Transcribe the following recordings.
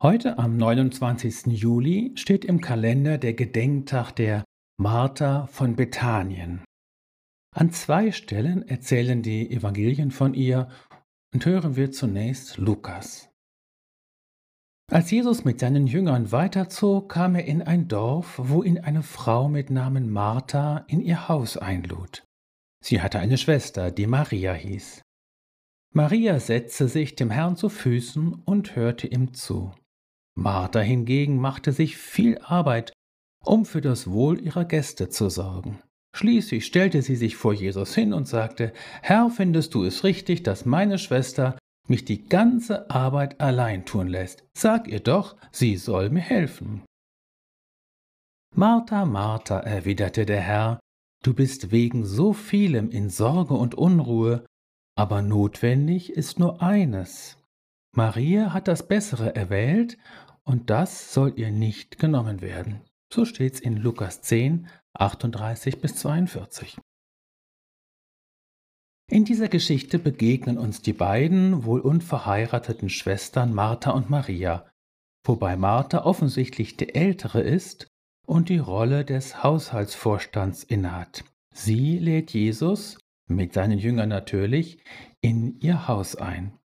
Heute am 29. Juli steht im Kalender der Gedenktag der Martha von Bethanien. An zwei Stellen erzählen die Evangelien von ihr und hören wir zunächst Lukas. Als Jesus mit seinen Jüngern weiterzog, kam er in ein Dorf, wo ihn eine Frau mit Namen Martha in ihr Haus einlud. Sie hatte eine Schwester, die Maria hieß. Maria setzte sich dem Herrn zu Füßen und hörte ihm zu. Martha hingegen machte sich viel Arbeit, um für das Wohl ihrer Gäste zu sorgen. Schließlich stellte sie sich vor Jesus hin und sagte, Herr, findest du es richtig, dass meine Schwester mich die ganze Arbeit allein tun lässt? Sag ihr doch, sie soll mir helfen. Martha, Martha, erwiderte der Herr, du bist wegen so vielem in Sorge und Unruhe, aber notwendig ist nur eines. Maria hat das Bessere erwählt, und das soll ihr nicht genommen werden. So steht's in Lukas 10, 38 bis 42. In dieser Geschichte begegnen uns die beiden wohl unverheirateten Schwestern Martha und Maria, wobei Martha offensichtlich die ältere ist und die Rolle des Haushaltsvorstands innehat. Sie lädt Jesus, mit seinen Jüngern natürlich, in ihr Haus ein.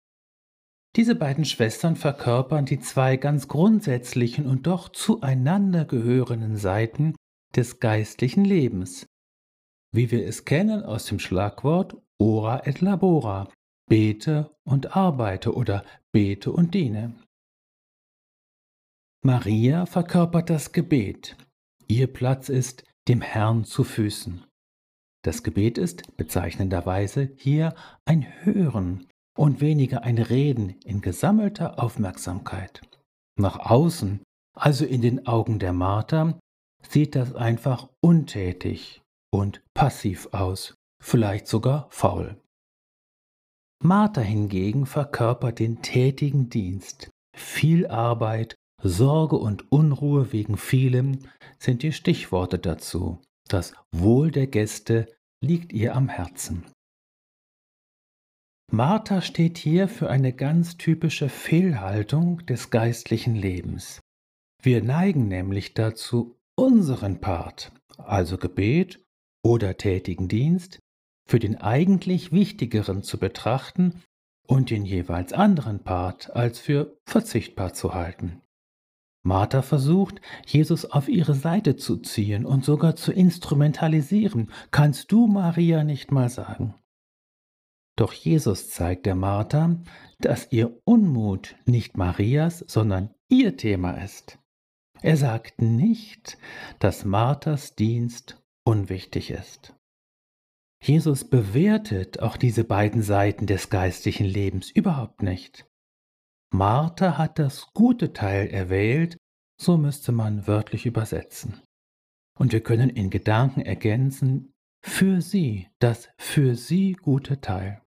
Diese beiden Schwestern verkörpern die zwei ganz grundsätzlichen und doch zueinander gehörenden Seiten des geistlichen Lebens, wie wir es kennen aus dem Schlagwort ora et labora, bete und arbeite oder bete und diene. Maria verkörpert das Gebet. Ihr Platz ist dem Herrn zu Füßen. Das Gebet ist bezeichnenderweise hier ein Hören, und weniger ein Reden in gesammelter Aufmerksamkeit. Nach außen, also in den Augen der Martha, sieht das einfach untätig und passiv aus, vielleicht sogar faul. Martha hingegen verkörpert den tätigen Dienst. Viel Arbeit, Sorge und Unruhe wegen vielem sind die Stichworte dazu. Das Wohl der Gäste liegt ihr am Herzen. Martha steht hier für eine ganz typische Fehlhaltung des geistlichen Lebens. Wir neigen nämlich dazu, unseren Part, also Gebet oder tätigen Dienst, für den eigentlich wichtigeren zu betrachten und den jeweils anderen Part als für verzichtbar zu halten. Martha versucht, Jesus auf ihre Seite zu ziehen und sogar zu instrumentalisieren. Kannst du Maria nicht mal sagen? Doch Jesus zeigt der Martha, dass ihr Unmut nicht Marias, sondern ihr Thema ist. Er sagt nicht, dass Marthas Dienst unwichtig ist. Jesus bewertet auch diese beiden Seiten des geistlichen Lebens überhaupt nicht. Martha hat das gute Teil erwählt, so müsste man wörtlich übersetzen. Und wir können in Gedanken ergänzen, für sie, das für sie gute Teil.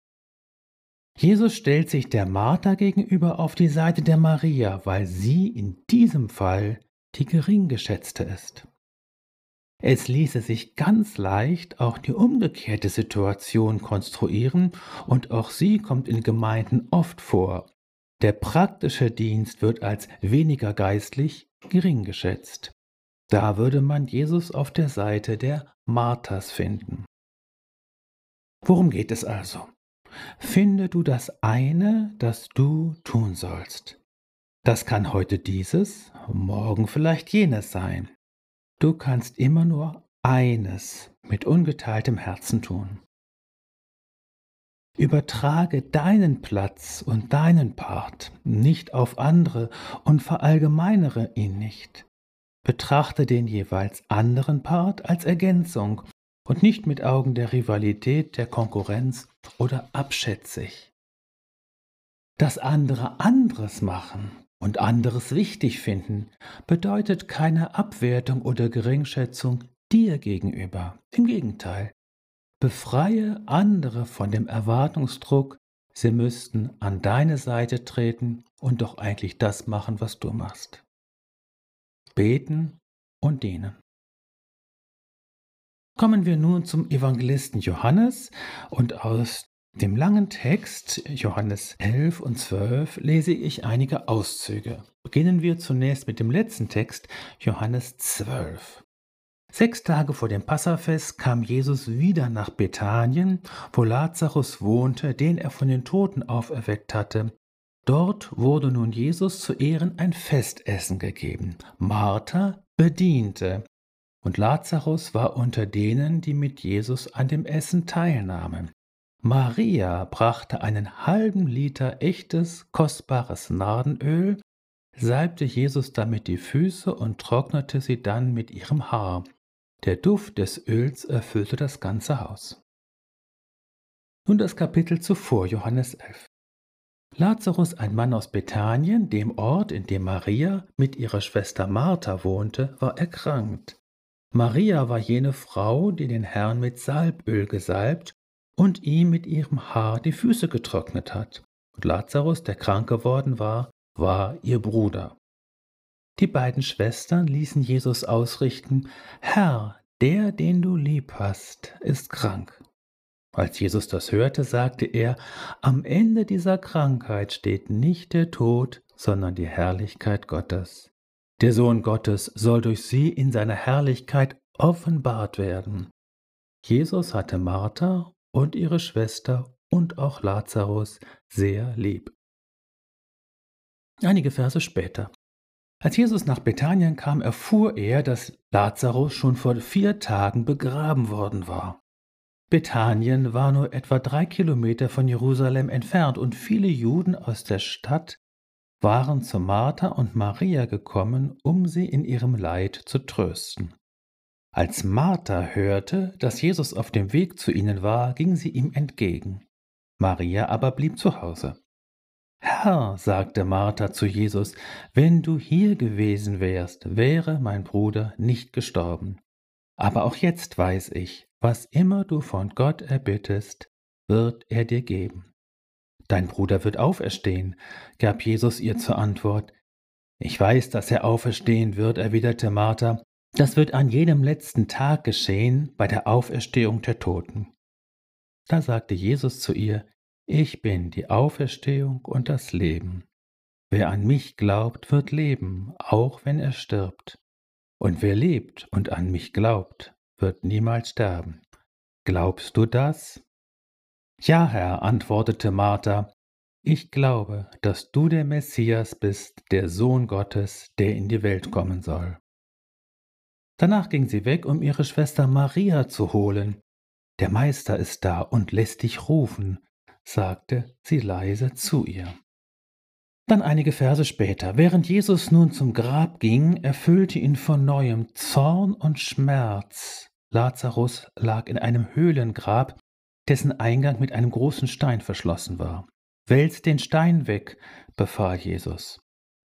Jesus stellt sich der Martha gegenüber auf die Seite der Maria, weil sie in diesem Fall die geringgeschätzte ist. Es ließe sich ganz leicht auch die umgekehrte Situation konstruieren und auch sie kommt in Gemeinden oft vor. Der praktische Dienst wird als weniger geistlich gering geschätzt. Da würde man Jesus auf der Seite der Marthas finden. Worum geht es also? Finde du das eine, das du tun sollst. Das kann heute dieses, morgen vielleicht jenes sein. Du kannst immer nur eines mit ungeteiltem Herzen tun. Übertrage deinen Platz und deinen Part nicht auf andere und verallgemeinere ihn nicht. Betrachte den jeweils anderen Part als Ergänzung und nicht mit Augen der Rivalität, der Konkurrenz oder abschätzig. Das andere anderes machen und anderes wichtig finden bedeutet keine Abwertung oder Geringschätzung dir gegenüber. Im Gegenteil, befreie andere von dem Erwartungsdruck, sie müssten an deine Seite treten und doch eigentlich das machen, was du machst. Beten und dienen. Kommen wir nun zum Evangelisten Johannes und aus Dem langen Text Johannes 11 und 12 lese ich einige Auszüge. Beginnen wir zunächst mit dem letzten Text Johannes 12. Sechs Tage vor dem Passafest kam Jesus wieder nach Bethanien, wo Lazarus wohnte, den er von den Toten auferweckt hatte. Dort wurde nun Jesus zu Ehren ein Festessen gegeben. Martha bediente, und Lazarus war unter denen, die mit Jesus an dem Essen teilnahmen. Maria brachte einen halben Liter echtes, kostbares Nardenöl, salbte Jesus damit die Füße und trocknete sie dann mit ihrem Haar. Der Duft des Öls erfüllte das ganze Haus. Nun das Kapitel zuvor, Johannes 11. Lazarus, ein Mann aus Bethanien, dem Ort, in dem Maria mit ihrer Schwester Martha wohnte, war erkrankt. Maria war jene Frau, die den Herrn mit Salböl gesalbt und ihm mit ihrem Haar die Füße getrocknet hat. Und Lazarus, der krank geworden war, war ihr Bruder. Die beiden Schwestern ließen Jesus ausrichten, Herr, der, den du lieb hast, ist krank. Als Jesus das hörte, sagte er, am Ende dieser Krankheit steht nicht der Tod, sondern die Herrlichkeit Gottes. Der Sohn Gottes soll durch sie in seiner Herrlichkeit offenbart werden. Jesus hatte Martha und ihre Schwester und auch Lazarus sehr lieb. Einige Verse später. Als Jesus nach Bethanien kam, erfuhr er, dass Lazarus schon vor vier Tagen begraben worden war. Bethanien war nur etwa drei Kilometer von Jerusalem entfernt und viele Juden aus der Stadt waren zu Martha und Maria gekommen, um sie in ihrem Leid zu trösten. Als Martha hörte, dass Jesus auf dem Weg zu ihnen war, ging sie ihm entgegen. Maria aber blieb zu Hause. Herr, sagte Martha zu Jesus, wenn du hier gewesen wärst, wäre mein Bruder nicht gestorben. Aber auch jetzt weiß ich, was immer du von Gott erbittest, wird er dir geben. Dein Bruder wird auferstehen, gab Jesus ihr zur Antwort. Ich weiß, dass er auferstehen wird, erwiderte Martha, das wird an jedem letzten Tag geschehen bei der Auferstehung der Toten. Da sagte Jesus zu ihr, Ich bin die Auferstehung und das Leben. Wer an mich glaubt, wird leben, auch wenn er stirbt. Und wer lebt und an mich glaubt, wird niemals sterben. Glaubst du das? Ja, Herr, antwortete Martha, ich glaube, dass du der Messias bist, der Sohn Gottes, der in die Welt kommen soll. Danach ging sie weg, um ihre Schwester Maria zu holen. Der Meister ist da und lässt dich rufen, sagte sie leise zu ihr. Dann einige Verse später, während Jesus nun zum Grab ging, erfüllte ihn von neuem Zorn und Schmerz. Lazarus lag in einem Höhlengrab, dessen Eingang mit einem großen Stein verschlossen war. Wälz den Stein weg, befahl Jesus.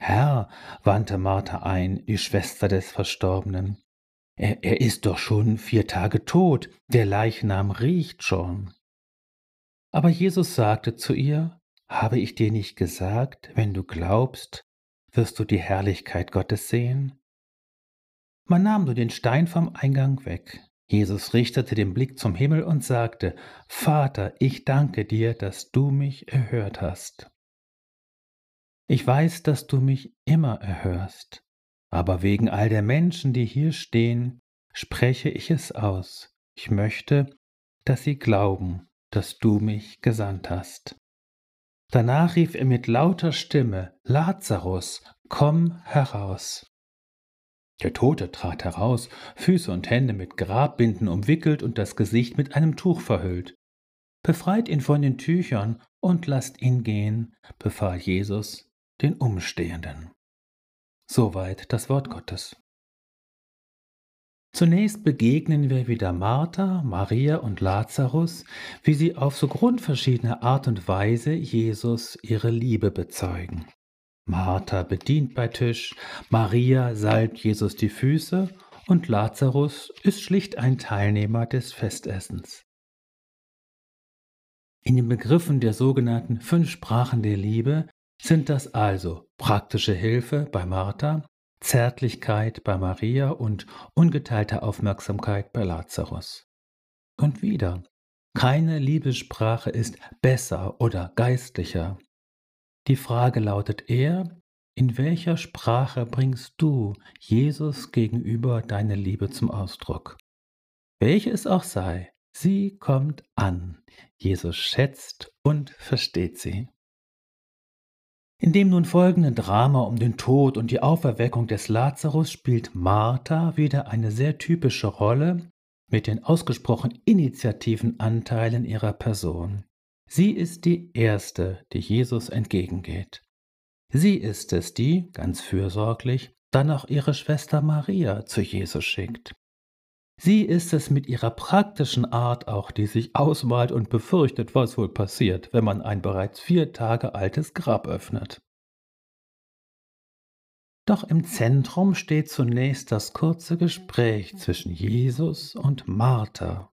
Herr, wandte Martha ein, die Schwester des Verstorbenen, er, er ist doch schon vier Tage tot, der Leichnam riecht schon. Aber Jesus sagte zu ihr, habe ich dir nicht gesagt, wenn du glaubst, wirst du die Herrlichkeit Gottes sehen? Man nahm nur den Stein vom Eingang weg. Jesus richtete den Blick zum Himmel und sagte, Vater, ich danke dir, dass du mich erhört hast. Ich weiß, dass du mich immer erhörst. Aber wegen all der Menschen, die hier stehen, spreche ich es aus. Ich möchte, dass sie glauben, dass du mich gesandt hast. Danach rief er mit lauter Stimme, Lazarus, komm heraus. Der Tote trat heraus, Füße und Hände mit Grabbinden umwickelt und das Gesicht mit einem Tuch verhüllt. Befreit ihn von den Tüchern und lasst ihn gehen, befahl Jesus den Umstehenden. Soweit das Wort Gottes. Zunächst begegnen wir wieder Martha, Maria und Lazarus, wie sie auf so grundverschiedene Art und Weise Jesus ihre Liebe bezeugen. Martha bedient bei Tisch, Maria salbt Jesus die Füße und Lazarus ist schlicht ein Teilnehmer des Festessens. In den Begriffen der sogenannten fünf Sprachen der Liebe sind das also praktische Hilfe bei Martha, Zärtlichkeit bei Maria und ungeteilte Aufmerksamkeit bei Lazarus. Und wieder, Keine Liebessprache ist besser oder geistlicher. Die Frage lautet eher, in welcher Sprache bringst du Jesus gegenüber deine Liebe zum Ausdruck? Welche es auch sei, sie kommt an. Jesus schätzt und versteht sie. In dem nun folgenden Drama um den Tod und die Auferweckung des Lazarus spielt Martha wieder eine sehr typische Rolle mit den ausgesprochen initiativen Anteilen ihrer Person. Sie ist die Erste, die Jesus entgegengeht. Sie ist es, die, ganz fürsorglich, dann auch ihre Schwester Maria zu Jesus schickt. Sie ist es mit ihrer praktischen Art auch, die sich ausmalt und befürchtet, was wohl passiert, wenn man ein bereits vier Tage altes Grab öffnet. Doch im Zentrum steht zunächst das kurze Gespräch zwischen Jesus und Martha.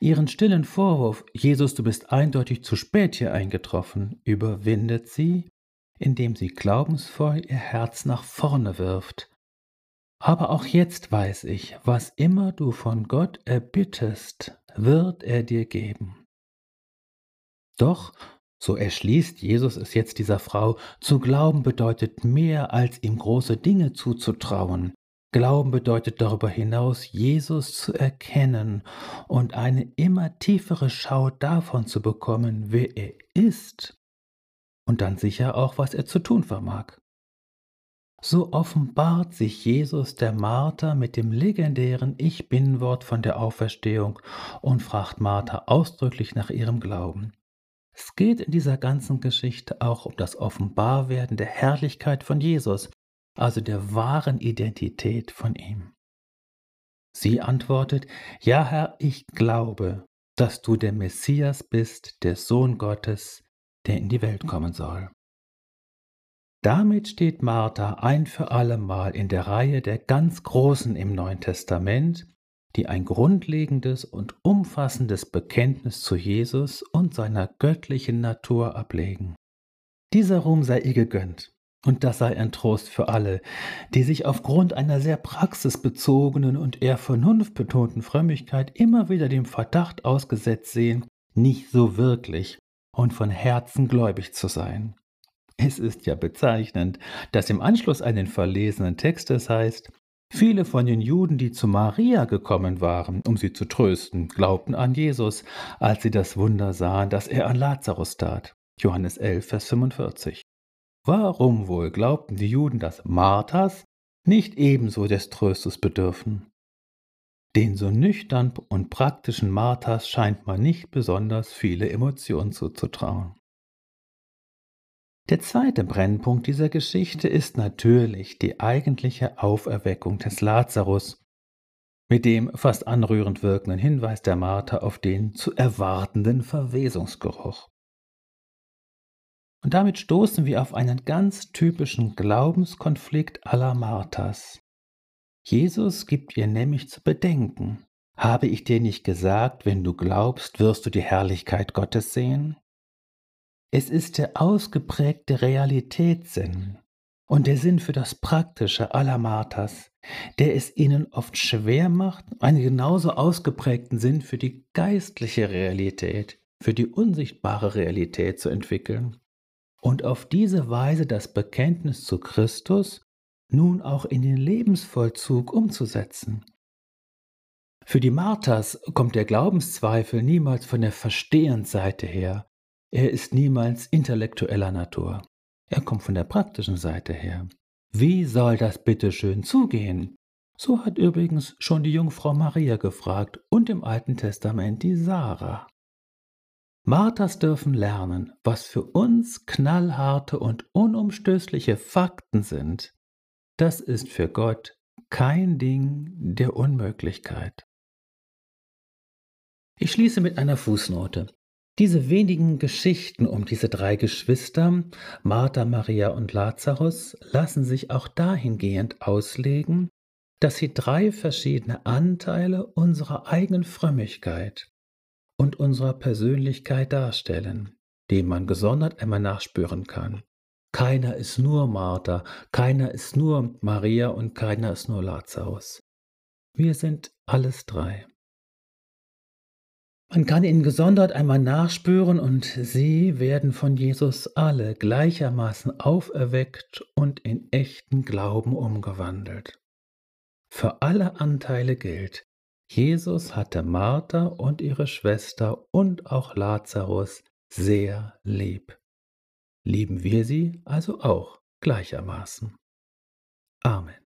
Ihren stillen Vorwurf, Jesus, du bist eindeutig zu spät hier eingetroffen, überwindet sie, indem sie glaubensvoll ihr Herz nach vorne wirft aber auch jetzt weiß ich, was immer du von Gott erbittest, wird er dir geben. Doch, so erschließt Jesus es jetzt dieser Frau, zu glauben bedeutet mehr, als ihm große Dinge zuzutrauen. Glauben bedeutet darüber hinaus, Jesus zu erkennen und eine immer tiefere Schau davon zu bekommen, wer er ist und dann sicher auch, was er zu tun vermag. So offenbart sich Jesus der Martha mit dem legendären Ich bin-Wort von der Auferstehung und fragt Martha ausdrücklich nach ihrem Glauben. Es geht in dieser ganzen Geschichte auch um das Offenbarwerden der Herrlichkeit von Jesus, also der wahren Identität von ihm. Sie antwortet, Ja Herr, ich glaube, dass du der Messias bist, der Sohn Gottes, der in die Welt kommen soll. Damit steht Martha ein für allemal in der Reihe der ganz Großen im Neuen Testament, die ein grundlegendes und umfassendes Bekenntnis zu Jesus und seiner göttlichen Natur ablegen. Dieser Ruhm sei ihr gegönnt, und das sei ein Trost für alle, die sich aufgrund einer sehr praxisbezogenen und eher vernunftbetonten Frömmigkeit immer wieder dem Verdacht ausgesetzt sehen, nicht so wirklich und von Herzen gläubig zu sein. Es ist ja bezeichnend, dass im Anschluss an den verlesenen Text es heißt, Viele von den Juden, die zu Maria gekommen waren, um sie zu trösten, glaubten an Jesus, als sie das Wunder sahen, das er an Lazarus tat. Johannes 11, Vers 45. Warum wohl glaubten die Juden, dass Marthas nicht ebenso des Tröstes bedürfen? Den so nüchtern und praktischen Marthas scheint man nicht besonders viele Emotionen zuzutrauen. Der zweite Brennpunkt dieser Geschichte ist natürlich die eigentliche Auferweckung des Lazarus, mit dem fast anrührend wirkenden Hinweis der Martha auf den zu erwartenden Verwesungsgeruch. Und damit stoßen wir auf einen ganz typischen Glaubenskonflikt aller Marthas. Jesus gibt ihr nämlich zu bedenken, habe ich dir nicht gesagt, wenn du glaubst, wirst du die Herrlichkeit Gottes sehen? Es ist der ausgeprägte Realitätssinn und der Sinn für das Praktische aller Marthas, der es ihnen oft schwer macht, einen genauso ausgeprägten Sinn für die geistliche Realität, für die unsichtbare Realität zu entwickeln und auf diese Weise das Bekenntnis zu Christus nun auch in den Lebensvollzug umzusetzen. Für die Marthas kommt der Glaubenszweifel niemals von der Verstehensseite her, er ist niemals intellektueller Natur. Er kommt von der praktischen Seite her. Wie soll das bitte schön zugehen? So hat übrigens schon die Jungfrau Maria gefragt und im Alten Testament die Sarah. Marthas dürfen lernen, was für uns knallharte und unumstößliche Fakten sind. Das ist für Gott kein Ding der Unmöglichkeit. Ich schließe mit einer Fußnote. Diese wenigen Geschichten um diese drei Geschwister, Martha, Maria und Lazarus, lassen sich auch dahingehend auslegen, dass sie drei verschiedene Anteile unserer eigenen Frömmigkeit und unserer Persönlichkeit darstellen, dem man gesondert einmal nachspüren kann. Keiner ist nur Martha, keiner ist nur Maria und keiner ist nur Lazarus. Wir sind alles drei. Man kann ihnen gesondert einmal nachspüren und sie werden von Jesus alle gleichermaßen auferweckt und in echten Glauben umgewandelt. Für alle Anteile gilt, Jesus hatte Martha und ihre Schwester und auch Lazarus sehr lieb. Lieben wir sie also auch gleichermaßen. Amen.